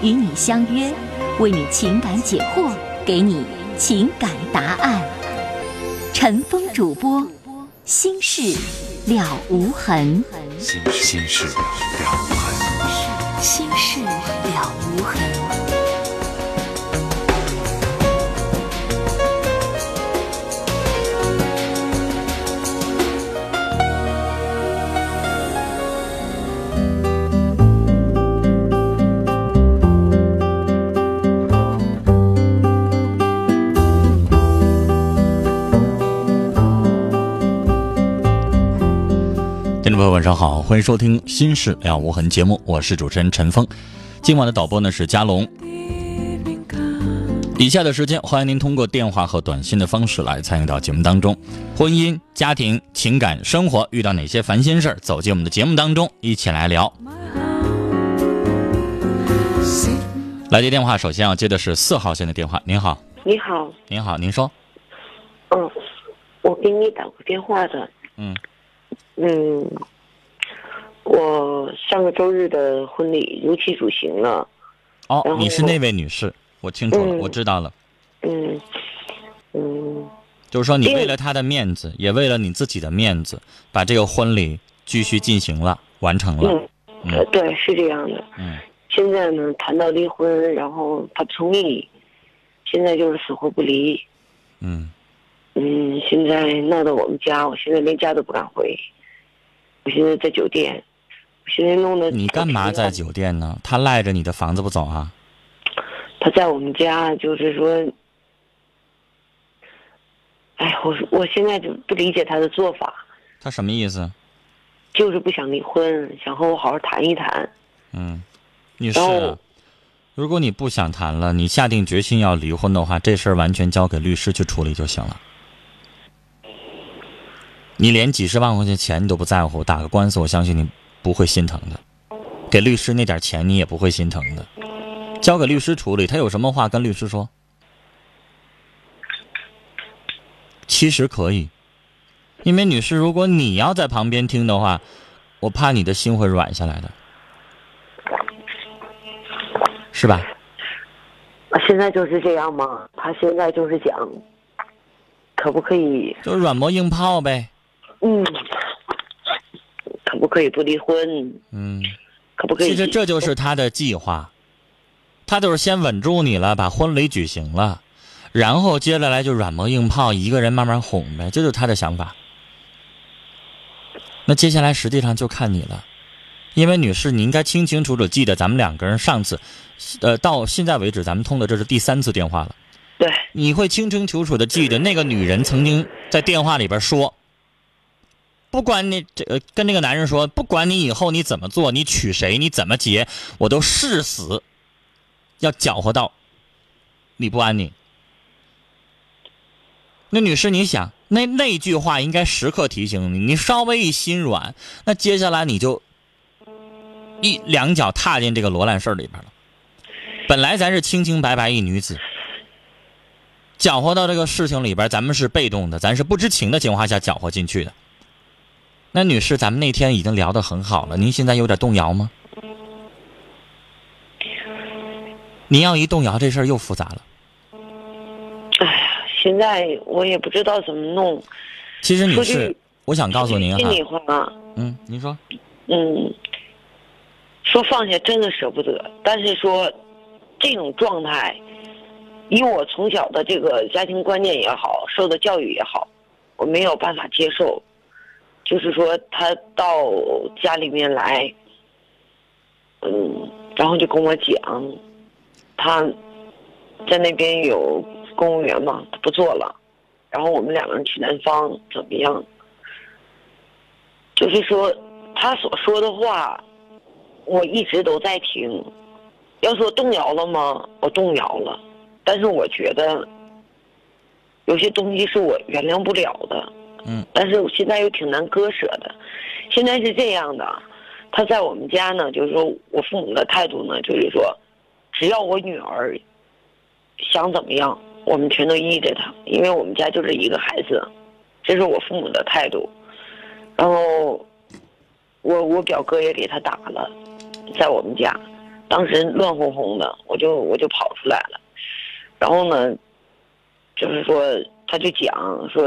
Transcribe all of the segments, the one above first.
与你相约，为你情感解惑，给你情感答案。陈峰主播，心事了无痕。心心事了无痕。心事了无痕。朋友，晚上好，欢迎收听《心事了无痕》节目，我是主持人陈峰。今晚的导播呢是佳龙。以下的时间，欢迎您通过电话和短信的方式来参与到节目当中。婚姻、家庭、情感、生活遇到哪些烦心事儿，走进我们的节目当中，一起来聊。来接电话，首先要接的是四号线的电话。您好，你好，您好，您说，嗯，我给你打过电话的，嗯嗯，我上个周日的婚礼如期举行了，哦你是那位女士，我清楚了，嗯我知道了。嗯嗯，就是说，你为了他的面子，也为了你自己的面子，把这个婚礼继续进行了，完成了。嗯，呃对，是这样的。嗯现在呢，谈到离婚，然后他不同意，现在就是死活不离。嗯嗯，现在闹到我们家，我现在连家都不敢回，我现在在酒店，我现在弄的你干嘛在？酒店呢？他赖着你的房子不走啊？他在我们家，就是说，哎，我我现在就不理解他的做法，他什么意思？就是不想离婚，想和我好好谈一谈。嗯，女士啊，如果你不想谈了，你下定决心要离婚的话，这事儿完全交给律师去处理就行了。你连几十万块钱钱你都不在乎，打个官司，我相信你不会心疼的。给律师那点钱你也不会心疼的，交给律师处理。他有什么话跟律师说？其实可以，因为女士，如果你要在旁边听的话，我怕你的心会软下来的，是吧？啊现在就是这样吗？他现在就是讲，可不可以？就是软磨硬泡呗。嗯，可不可以不离婚？嗯，可不可以？其实这就是他的计划，他就是先稳住你了，把婚礼举行了，然后接下来就软磨硬泡，一个人慢慢哄呗，这就是他的想法。那接下来实际上就看你了，因为女士，你应该清清楚楚记得咱们两个人上次，呃，到现在为止咱们通的这是第三次电话了。对，你会清清楚楚的记得那个女人曾经在电话里边说，不管你这跟那个男人说，不管你以后你怎么做，你娶谁，你怎么结，我都誓死要搅和到你不安宁。那女士，你想那那句话应该时刻提醒你，你稍微一心软，那接下来你就一两脚踏进这个罗烂事里边了。本来咱是清清白白一女子，搅和到这个事情里边，咱们是被动的，咱是不知情的情况下搅和进去的。那女士，咱们那天已经聊得很好了，您现在有点动摇吗？您要一动摇，这事儿又复杂了。哎呀，现在我也不知道怎么弄。其实女士，我想告诉您哈心，里话啊，嗯，您说，嗯，说放下真的舍不得，但是说这种状态，以我从小的这个家庭观念也好，受的教育也好，我没有办法接受。就是说，他到家里面来，嗯，然后就跟我讲，他在那边有公务员嘛，他不做了，然后我们两个人去南方怎么样？就是说，他所说的话，我一直都在听，要说动摇了吗？我动摇了，但是我觉得有些东西是我原谅不了的。嗯，但是我现在又挺难割舍的。现在是这样的，他在我们家呢，就是说我父母的态度呢，就是说，只要我女儿想怎么样，我们全都依着她，因为我们家就这一个孩子，这是我父母的态度。然后我我表哥也给他打了，在我们家，当时乱哄哄的，我就我就跑出来了。然后呢，就是说他就讲说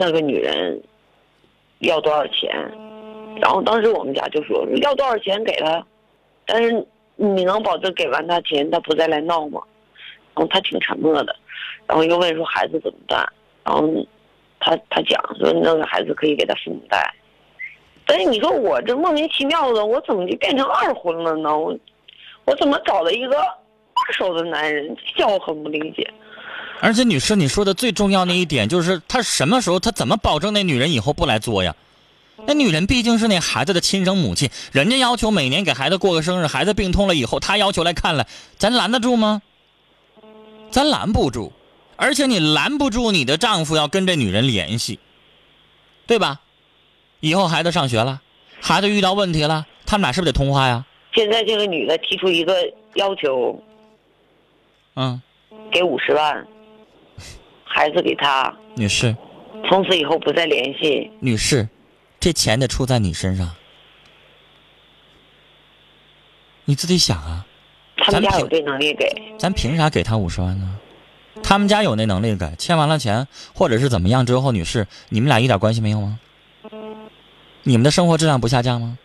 那个女人要多少钱，然后当时我们家就说要多少钱给他，但是你能保证给完他钱他不再来闹吗？然后他挺沉默的，然后又问说孩子怎么办，然后他他讲说那个孩子可以给他父母带，但是你说我这莫名其妙的，我怎么就变成二婚了呢？我我怎么找了一个二手的男人？这叫我很不理解。而且女士，你说的最重要的一点就是，他什么时候他怎么保证那女人以后不来作呀？那女人毕竟是那孩子的亲生母亲，人家要求每年给孩子过个生日，孩子病痛了以后，她要求来看来，咱拦得住吗？咱拦不住，而且你拦不住你的丈夫要跟这女人联系，对吧？以后孩子上学了，孩子遇到问题了，他们俩是不是得通话呀？现在这个女的提出一个要求，嗯，给五十万，孩子给他，女士，从此以后不再联系。女士，这钱得出在你身上，你自己想啊。咱他们家有这能力给，咱凭啥给他五十万呢？他们家有那能力给，欠完了钱或者是怎么样之后，女士，你们俩一点关系没有吗？你们的生活质量不下降吗？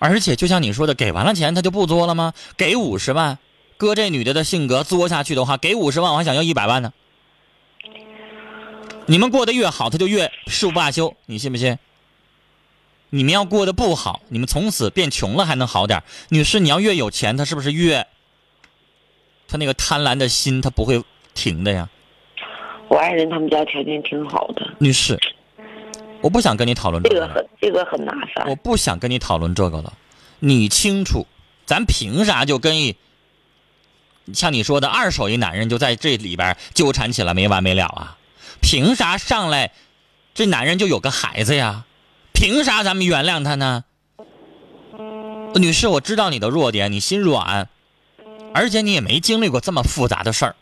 而且就像你说的，给完了钱他就不作了吗？给五十万，搁这女的的性格作下去的话，给五十万我还想要一百万呢。你们过得越好，他就越誓不罢休，你信不信？你们要过得不好，你们从此变穷了还能好点。女士，你要越有钱，他是不是越他那个贪婪的心他不会停的呀？我爱人他们家条件挺好的，女士，我不想跟你讨论这个，这个很这个很麻烦我。不想跟你讨论这个了。你清楚，咱凭啥就跟一像你说的二手一男人就在这里边纠缠起来没完没了啊？凭啥上来这男人就有个孩子呀？凭啥咱们原谅他呢？女士，我知道你的弱点，你心软，而且你也没经历过这么复杂的事儿。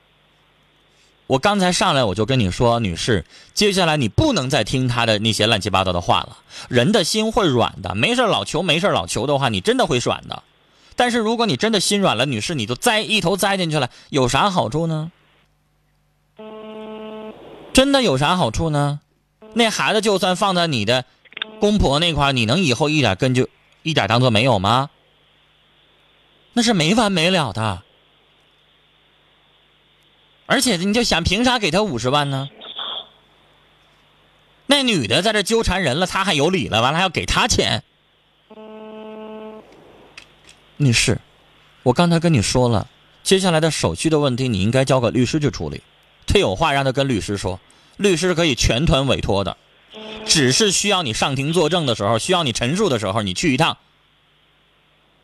我刚才上来我就跟你说，女士，接下来你不能再听他的那些乱七八糟的话了。人的心会软的，没事老求没事老求的话，你真的会软的。但是如果你真的心软了，女士，你就栽一头栽进去了，有啥好处呢？真的有啥好处呢？那孩子就算放在你的公婆那块，你能以后一点根就一点当做没有吗？那是没完没了的。而且你就想，凭啥给他五十万呢？那女的在这纠缠人了，他还有理了，完了还要给他钱。女士，我刚才跟你说了，接下来的手续的问题，你应该交给律师去处理。他有话让他跟律师说，律师可以全团委托的，只是需要你上庭作证的时候，需要你陈述的时候，你去一趟，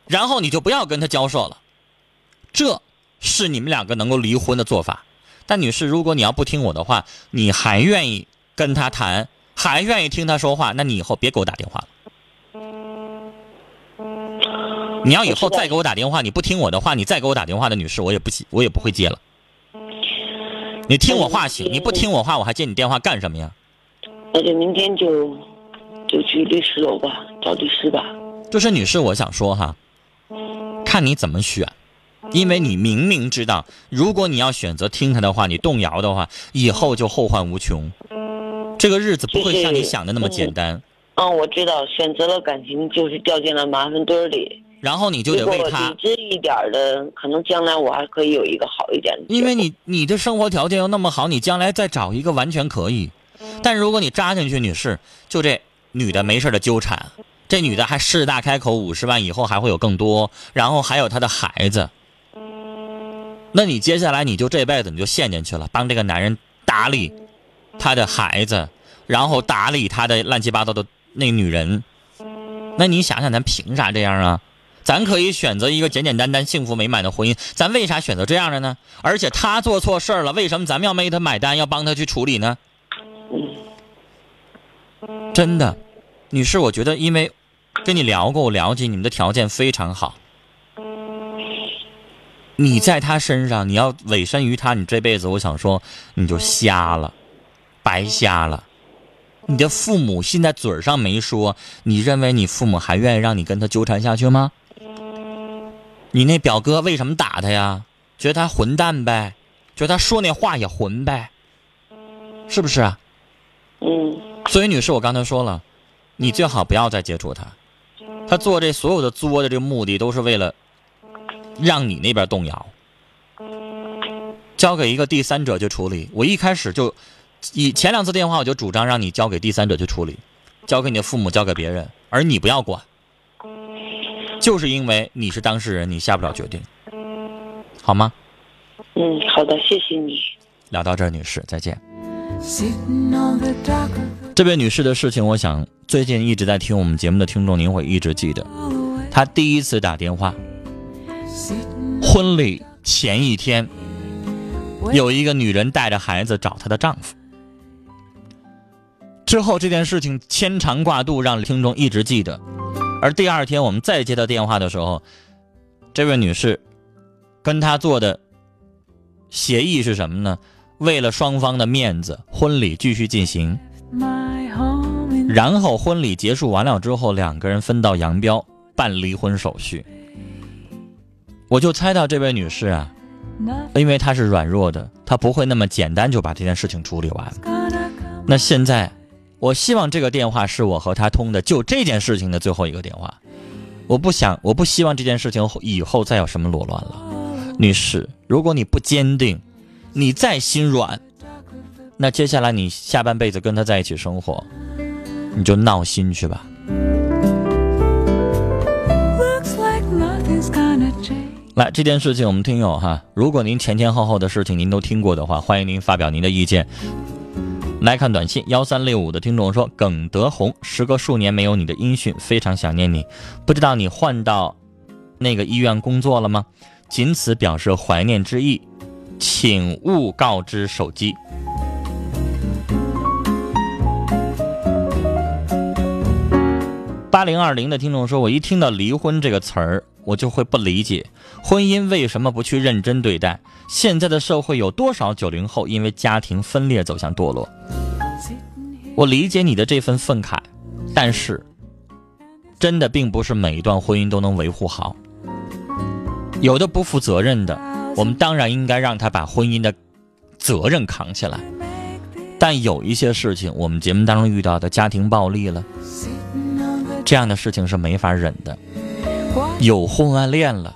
然后你就不要跟他交涉了。这是你们两个能够离婚的做法。但女士，如果你要不听我的话，你还愿意跟他谈，还愿意听他说话，那你以后别给我打电话了。你要以后再给我打电话，你不听我的话，你再给我打电话的女士，我也不接，我也不会接了。你听我话行，你不听我话，我还接你电话干什么呀？那就明天就就去律师楼吧，找律师吧。就是女士，我想说哈，看你怎么选，因为你明明知道，如果你要选择听他的话，你动摇的话，以后就后患无穷。这个日子不会像你想的那么简单，嗯，我知道，选择了感情就是掉进了麻烦堆儿里。然后你就得为他理，智一点的，可能将来我还可以有一个好一点的。因为你你的生活条件又那么好，你将来再找一个完全可以。但如果你扎进去，女士，就这女的没事的纠缠，这女的还狮大开口五十万，以后还会有更多，然后还有她的孩子，那你接下来你就这辈子你就陷进去了，帮这个男人打理他的孩子，然后打理他的乱七八糟的那女人，那你想想，咱凭啥这样啊？咱可以选择一个简简单单、幸福美满的婚姻，咱为啥选择这样的呢？而且他做错事儿了，为什么咱们要为他买单，要帮他去处理呢？真的，女士，我觉得因为跟你聊过，我了解你们的条件非常好。你在他身上，你要委身于他，你这辈子，我想说，你就瞎了，白瞎了。你的父母现在嘴上没说，你认为你父母还愿意让你跟他纠缠下去吗？你那表哥为什么打他呀？觉得他混蛋呗，觉得他说那话也混呗，是不是啊？嗯所以，女士，我刚才说了，你最好不要再接触他。他做这所有的作的这个目的，都是为了让你那边动摇，交给一个第三者去处理。我一开始就以前两次电话，我就主张让你交给第三者去处理，交给你的父母，交给别人，而你不要管，就是因为你是当事人，你下不了决定，好吗？嗯，好的，谢谢你。聊到这儿，女士，再见。这位女士的事情，我想最近一直在听我们节目的听众，您会一直记得。她第一次打电话，婚礼前一天，有一个女人带着孩子找她的丈夫。之后这件事情牵肠挂肚，让听众一直记得。而第二天我们再接到电话的时候，这位女士跟他做的协议是什么呢？为了双方的面子，婚礼继续进行。然后婚礼结束完了之后，两个人分道扬镳，办离婚手续。我就猜到这位女士啊，因为她是软弱的，她不会那么简单就把这件事情处理完。那现在，我希望这个电话是我和他通的就这件事情的最后一个电话。我不想，我不希望这件事情以后再有什么裸乱了。女士，如果你不坚定，你再心软，那接下来你下半辈子跟他在一起生活，你就闹心去吧。来，这件事情我们听友哈，如果您前前后后的事情您都听过的话，欢迎您发表您的意见。来看短信，幺三六五的听众说，耿德红，时隔数年没有你的音讯，非常想念你，不知道你换到那个医院工作了吗？仅此表示怀念之意，请勿告知手机。八零二零的听众说，我一听到离婚这个词儿，我就会不理解，婚姻为什么不去认真对待？现在的社会有多少九零后因为家庭分裂走向堕落？我理解你的这份愤慨，但是，真的并不是每一段婚姻都能维护好。有的不负责任的，我们当然应该让他把婚姻的责任扛起来。但有一些事情，我们节目当中遇到的家庭暴力了，这样的事情是没法忍的。有婚外恋了，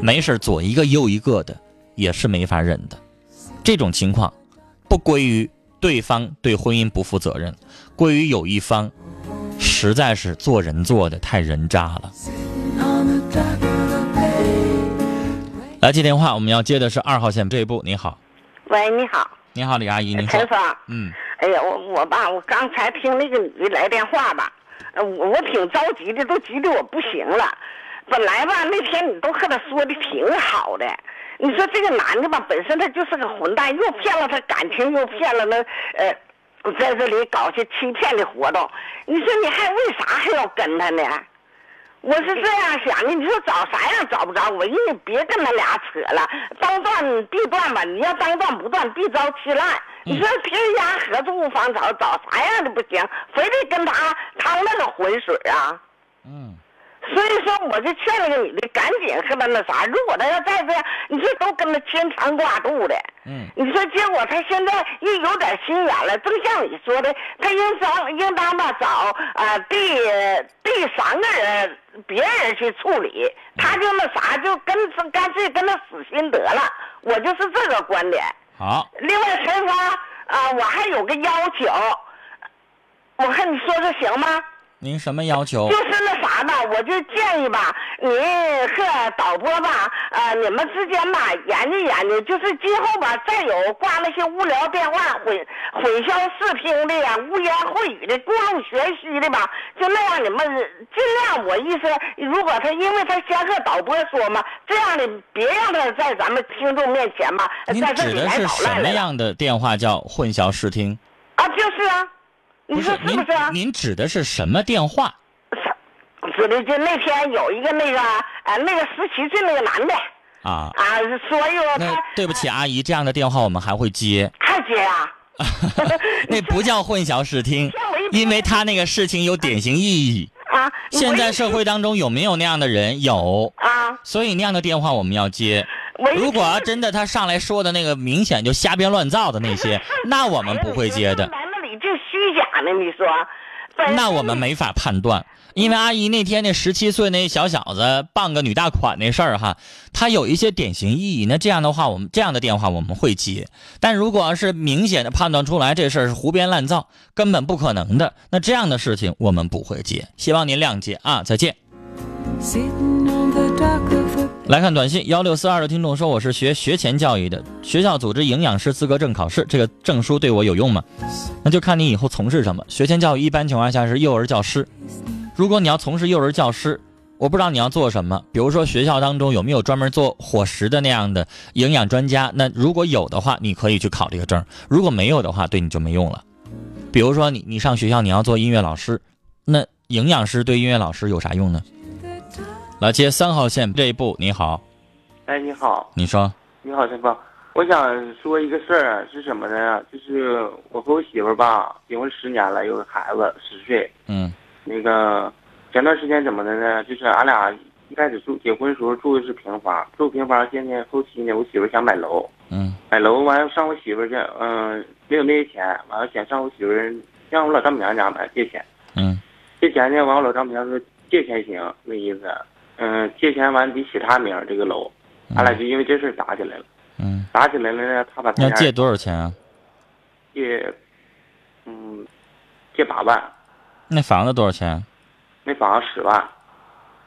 没事左一个右一个的，也是没法忍的。这种情况，不归于对方对婚姻不负责任，归于有一方实在是做人做的太人渣了。来接电话，我们要接的是二号线这一部。你好，喂，你好，你好，李阿姨，你好陈，芳。嗯，哎呀，我我吧，我刚才听那个女的来电话吧，呃，我我挺着急的，都急得我不行了。本来吧，那天你都和他说的挺好的，你说这个男的吧，本身他就是个混蛋，又骗了他感情，又骗了那呃，在这里搞些欺骗的活动。你说你还为啥还要跟他呢？我是这样想的，你说找啥样找不着？我意思别跟他俩扯了，当断必断吧。你要当断不断，必遭其乱。你说天涯何处无芳草，找啥样的不行，非得跟他趟那个浑水啊？嗯，所以说，我就劝那个女的赶紧和他那啥。如果他要再这样，你说都跟他牵肠挂肚的。嗯，你说结果他现在又有点心眼了，正像你说的，他应当应当吧找啊、第第三个人别人去处理，他就那啥就跟干脆跟他死心得了。我就是这个观点。好，另外，陈芳啊，我还有个要求，我和你说说行吗？您什么要求就？是那啥吧，我就建议吧，您和导播吧，呃，你们之间吧研究研究，就是今后吧再有挂那些无聊电话、混混淆视听的呀、污言秽语的、故弄玄虚的吧，就那样你们尽量，我意思，如果他因为他先和导播说嘛，这样的别让他在咱们听众面前吧，在这里来指的是捣乱什么样的电话叫混淆视听？啊，就是啊，你说是您不是啊？您指的是什么电话？指的就那天有一个那个呃那个十七岁那个男的啊？啊，所以我那他对不起，阿姨，这样的电话我们还会接。还接啊、那不叫混淆视听 因为他那个事情有典型意义。啊！现在社会当中有没有那样的人？有，啊，所以那样的电话我们要接。如果要真的他上来说的那个明显就瞎编乱造的那些，那我们不会接的。来那你说？那我们没法判断，因为阿姨那天那十七岁那小小子傍个女大款那事儿哈，他有一些典型意义。那这样的话，我们这样的电话我们会接，但如果要是明显的判断出来这事儿是胡编乱造，根本不可能的，那这样的事情我们不会接。希望您谅解啊，再见。来看短信，幺六四二的听众说我是学学前教育的，学校组织营养师资格证考试，这个证书对我有用吗？那就看你以后从事什么。学前教育一般情况下是幼儿教师，如果你要从事幼儿教师，我不知道你要做什么，比如说学校当中有没有专门做伙食的那样的营养专家？那如果有的话，你可以去考这个证；如果没有的话，对你就没用了。比如说你你上学校你要做音乐老师，那营养师对音乐老师有啥用呢？来接三号线这一步，你好，哎，你好，你说。你好，陈峰，我想说一个事儿啊，是什么呢？就是我和我媳妇儿吧，结婚十年了，有个孩子十岁。嗯。那个前段时间怎么的呢？就是俺俩一开始住结婚时候住的是平房，住平房，现在后期呢，我媳妇儿想买楼，嗯。买楼完了上我媳妇儿家，嗯、没有那些钱，完了想上我媳妇儿让我老丈母娘家买借钱，嗯。借钱呢，完我老丈母娘说借钱行，那意思，嗯、借钱完得写他名儿这个楼，俺俩就因为这事儿打起来了。嗯，打起来了呢，他把他要借多少钱啊？借，嗯，借八万，那房子多少钱？那房子十万，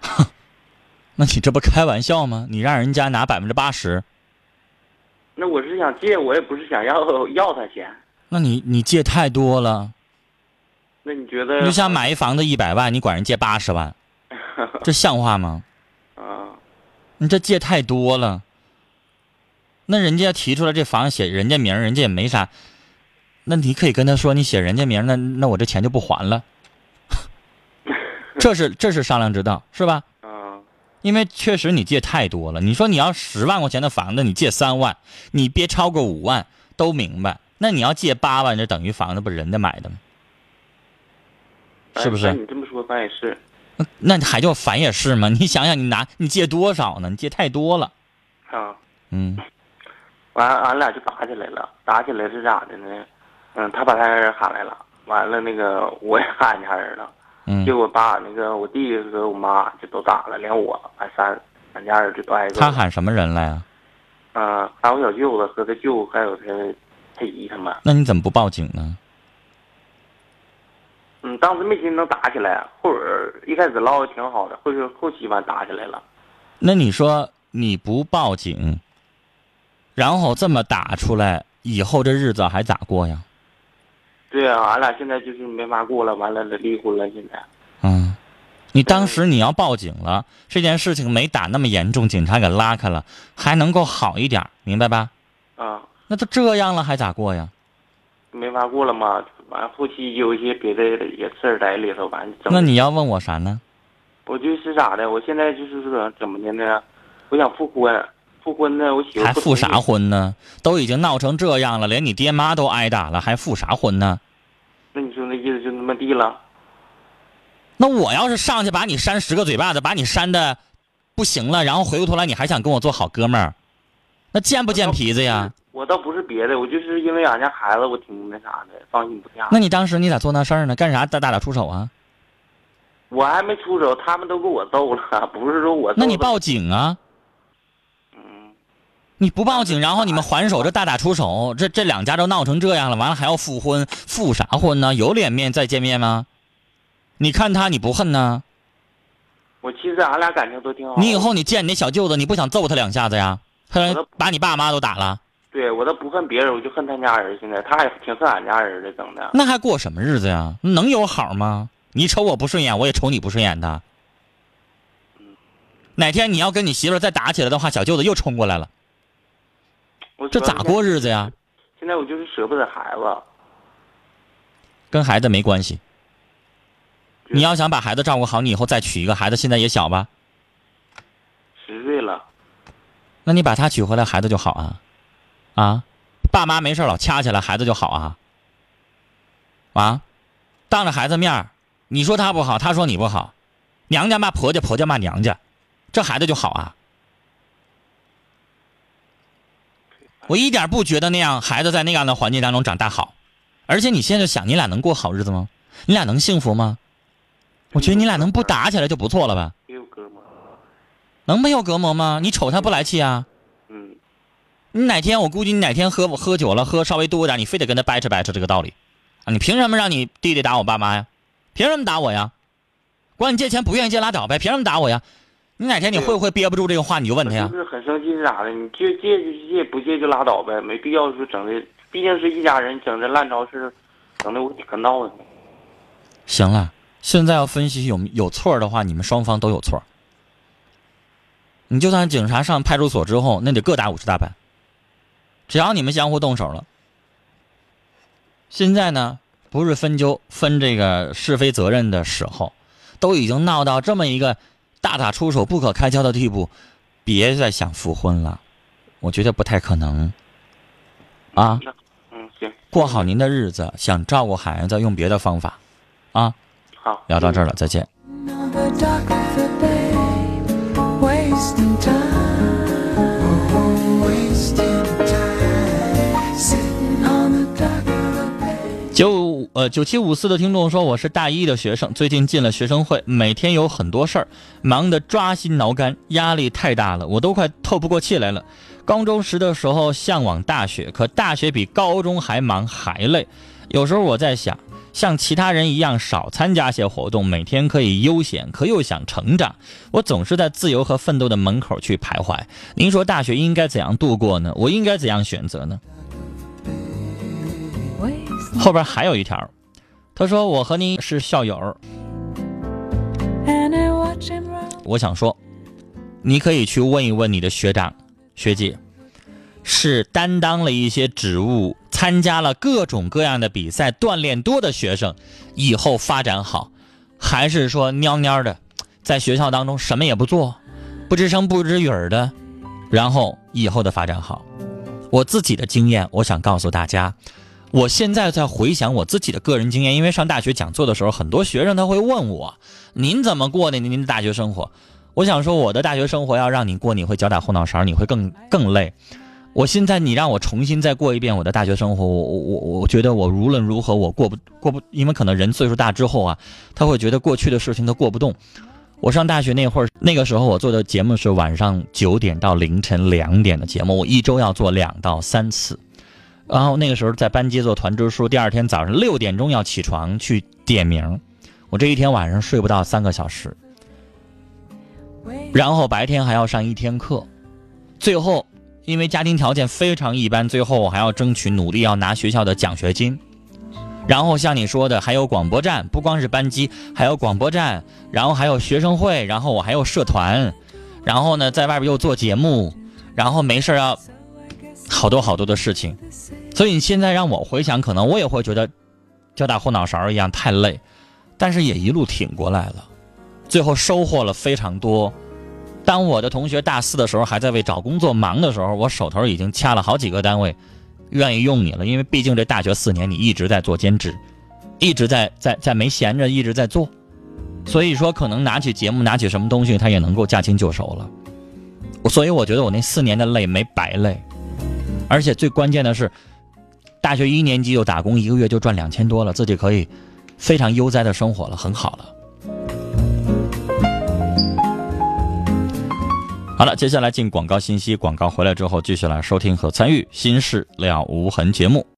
那你这不开玩笑吗？你让人家拿百分之八十，那我是想借，我也不是想要 要他钱。那你你借太多了。那你觉得？你就像买一房子一百万，你管人借八十万，这像话吗？啊，你这借太多了。那人家提出来这房子写人家名，人家也没啥。那你可以跟他说，你写人家名，那那我这钱就不还了。这是这是商量之道，是吧？啊，因为确实你借太多了。你说你要十万块钱的房子，你借三万，你别超过五万，都明白。那你要借八万，这等于房子不是人家买的吗？是不是哎你这么说，咱也是。那那还叫烦也是吗？你想想，你拿你借多少呢？你借太多了。啊，嗯完，俺俩就打起来了。打起来是咋的呢？嗯，他把他人喊来了，完了那个我也喊家人了，嗯结，果把那个我弟和我妈就都打了，连我俺三俺家人就都挨揍。他喊什么人来啊？嗯，喊我小舅子和他舅，还有他他姨他们。那你怎么不报警呢？嗯，当时没寻思能打起来，后一开始唠的挺好的，后续后期吧打起来了。那你说你不报警，然后这么打出来，以后这日子还咋过呀？对啊，俺俩现在就是没法过了，完了离婚了，现在。嗯，你当时你要报警了，这件事情没打那么严重，警察给拉开了，还能够好一点，明白吧？啊，那都这样了，还咋过呀？没法过了嘛，完后期有一些别的也事儿在里头，完整。那你要问我啥呢？我就是咋的，我现在就是说怎么的呢？我想复婚，复婚呢，我媳妇还复啥？婚呢？都已经闹成这样了，连你爹妈都挨打了，还复啥婚呢？那你说那意思就那么地了？那我要是上去把你扇十个嘴巴子，把你扇的不行了，然后回过头来你还想跟我做好哥们儿，那贱不贱皮子呀？我倒不是别的，我就是因为俺家孩子，我挺那啥的，放心不下。那你当时你咋做那事儿呢？干啥大大打出手啊？我还没出手，他们都给我揍了，不是说我。那你报警啊！嗯，你不报警，然后你们还手，这大打出手，这这两家都闹成这样了，完了还要复婚，复啥婚呢？有脸面再见面吗？你看他你不恨呢？我其实俺俩感情都挺好。你以后你见你那小舅子，你不想揍他两下子呀？他把你爸妈都打了，对我都不恨别人，我就恨他家人。现在他还挺恨俺家人的，整的。那还过什么日子呀？能有好吗？你瞅我不顺眼，我也瞅你不顺眼的。哪天你要跟你媳妇儿再打起来的话，小舅子又冲过来了，我这咋过日子呀？现在我就是舍不得孩子。跟孩子没关系。你要想把孩子照顾好，你以后再娶一个孩子，现在也小吧？十岁了，那你把他娶回来，孩子就好啊，啊，爸妈没事老掐起来，孩子就好啊，啊，当着孩子面儿你说他不好，他说你不好，娘家骂婆家，婆家骂娘家，这孩子就好啊。我一点不觉得那样孩子在那样的环境当中长大好，而且你现在想，你俩能过好日子吗？你俩能幸福吗？我觉得你俩能不打起来就不错了吧？没有隔膜。能没有隔膜吗？你瞅他不来气啊？嗯，你哪天我估计你哪天喝喝酒了，喝稍微多一点，你非得跟他掰扯掰扯这个道理啊！你凭什么让你弟弟打我爸妈呀？凭什么打我呀？管你借钱不愿意借拉倒呗，凭什么打我呀？你哪天你会不会憋不住这个话，你就问他呀就？是很生气是咋的？你借借就借，不借就拉倒呗，没必要说整的，毕竟是一家人，整这烂招事，整的我可闹腾。行了，现在要分析有有错的话，你们双方都有错。你就算警察上派出所之后，那得各打五十大板。只要你们相互动手了，现在呢不是分纠分这个是非责任的时候，都已经闹到这么一个大打出手、不可开交的地步，别再想复婚了，我觉得不太可能。啊，嗯，行，过好您的日子，想照顾孩子，用别的方法。啊，好，聊到这儿了，再见。呃九七五四的听众说，我是大一的学生，最近进了学生会，每天有很多事儿，忙得抓心挠肝，压力太大了，我都快透不过气来了。高中时的时候向往大学，可大学比高中还忙还累。有时候我在想，像其他人一样少参加些活动，每天可以悠闲，可又想成长。我总是在自由和奋斗的门口去徘徊。您说大学应该怎样度过呢？我应该怎样选择呢？后边还有一条，他说我和您是校友.我想说，你可以去问一问你的学长、学姐，是担当了一些职务、参加了各种各样的比赛、锻炼多的学生，以后发展好，还是说蔫蔫的，在学校当中什么也不做，不吱声不吱语儿的，然后以后的发展好。我自己的经验，我想告诉大家。我现在在回想我自己的个人经验，因为上大学讲座的时候，很多学生他会问我：“您怎么过的您的大学生活？”我想说，我的大学生活要让你过，你会脚打后脑勺，你会更更累。我现在你让我重新再过一遍我的大学生活，我我我我觉得我无论如何我过不过不，因为可能人岁数大之后啊，他会觉得过去的事情他过不动。我上大学那会儿，那个时候我做的节目是晚上九点到凌晨两点的节目，我一周要做两到三次。然后那个时候在班级做团支书，第二天早上六点钟要起床去点名，我这一天晚上睡不到三个小时，然后白天还要上一天课，最后因为家庭条件非常一般，最后我还要争取努力要拿学校的奖学金。然后像你说的，还有广播站，不光是班级，还有广播站，然后还有学生会，然后我还有社团，然后呢在外边又做节目，然后没事儿要好多好多的事情。所以你现在让我回想，可能我也会觉得脚打后脑勺一样太累，但是也一路挺过来了，最后收获了非常多。当我的同学大四的时候还在为找工作忙的时候，我手头已经掐了好几个单位，愿意用你了，因为毕竟这大学四年你一直在做兼职，一直在在在没闲着，一直在做，所以说可能拿起节目拿起什么东西，他也能够驾轻就熟了。所以我觉得我那四年的累没白累，而且最关键的是，大学一年级就打工，一个月就赚两千多了，自己可以非常悠哉的生活了，很好了。好了，接下来进广告信息，广告回来之后继续来收听和参与《新事了无痕》节目。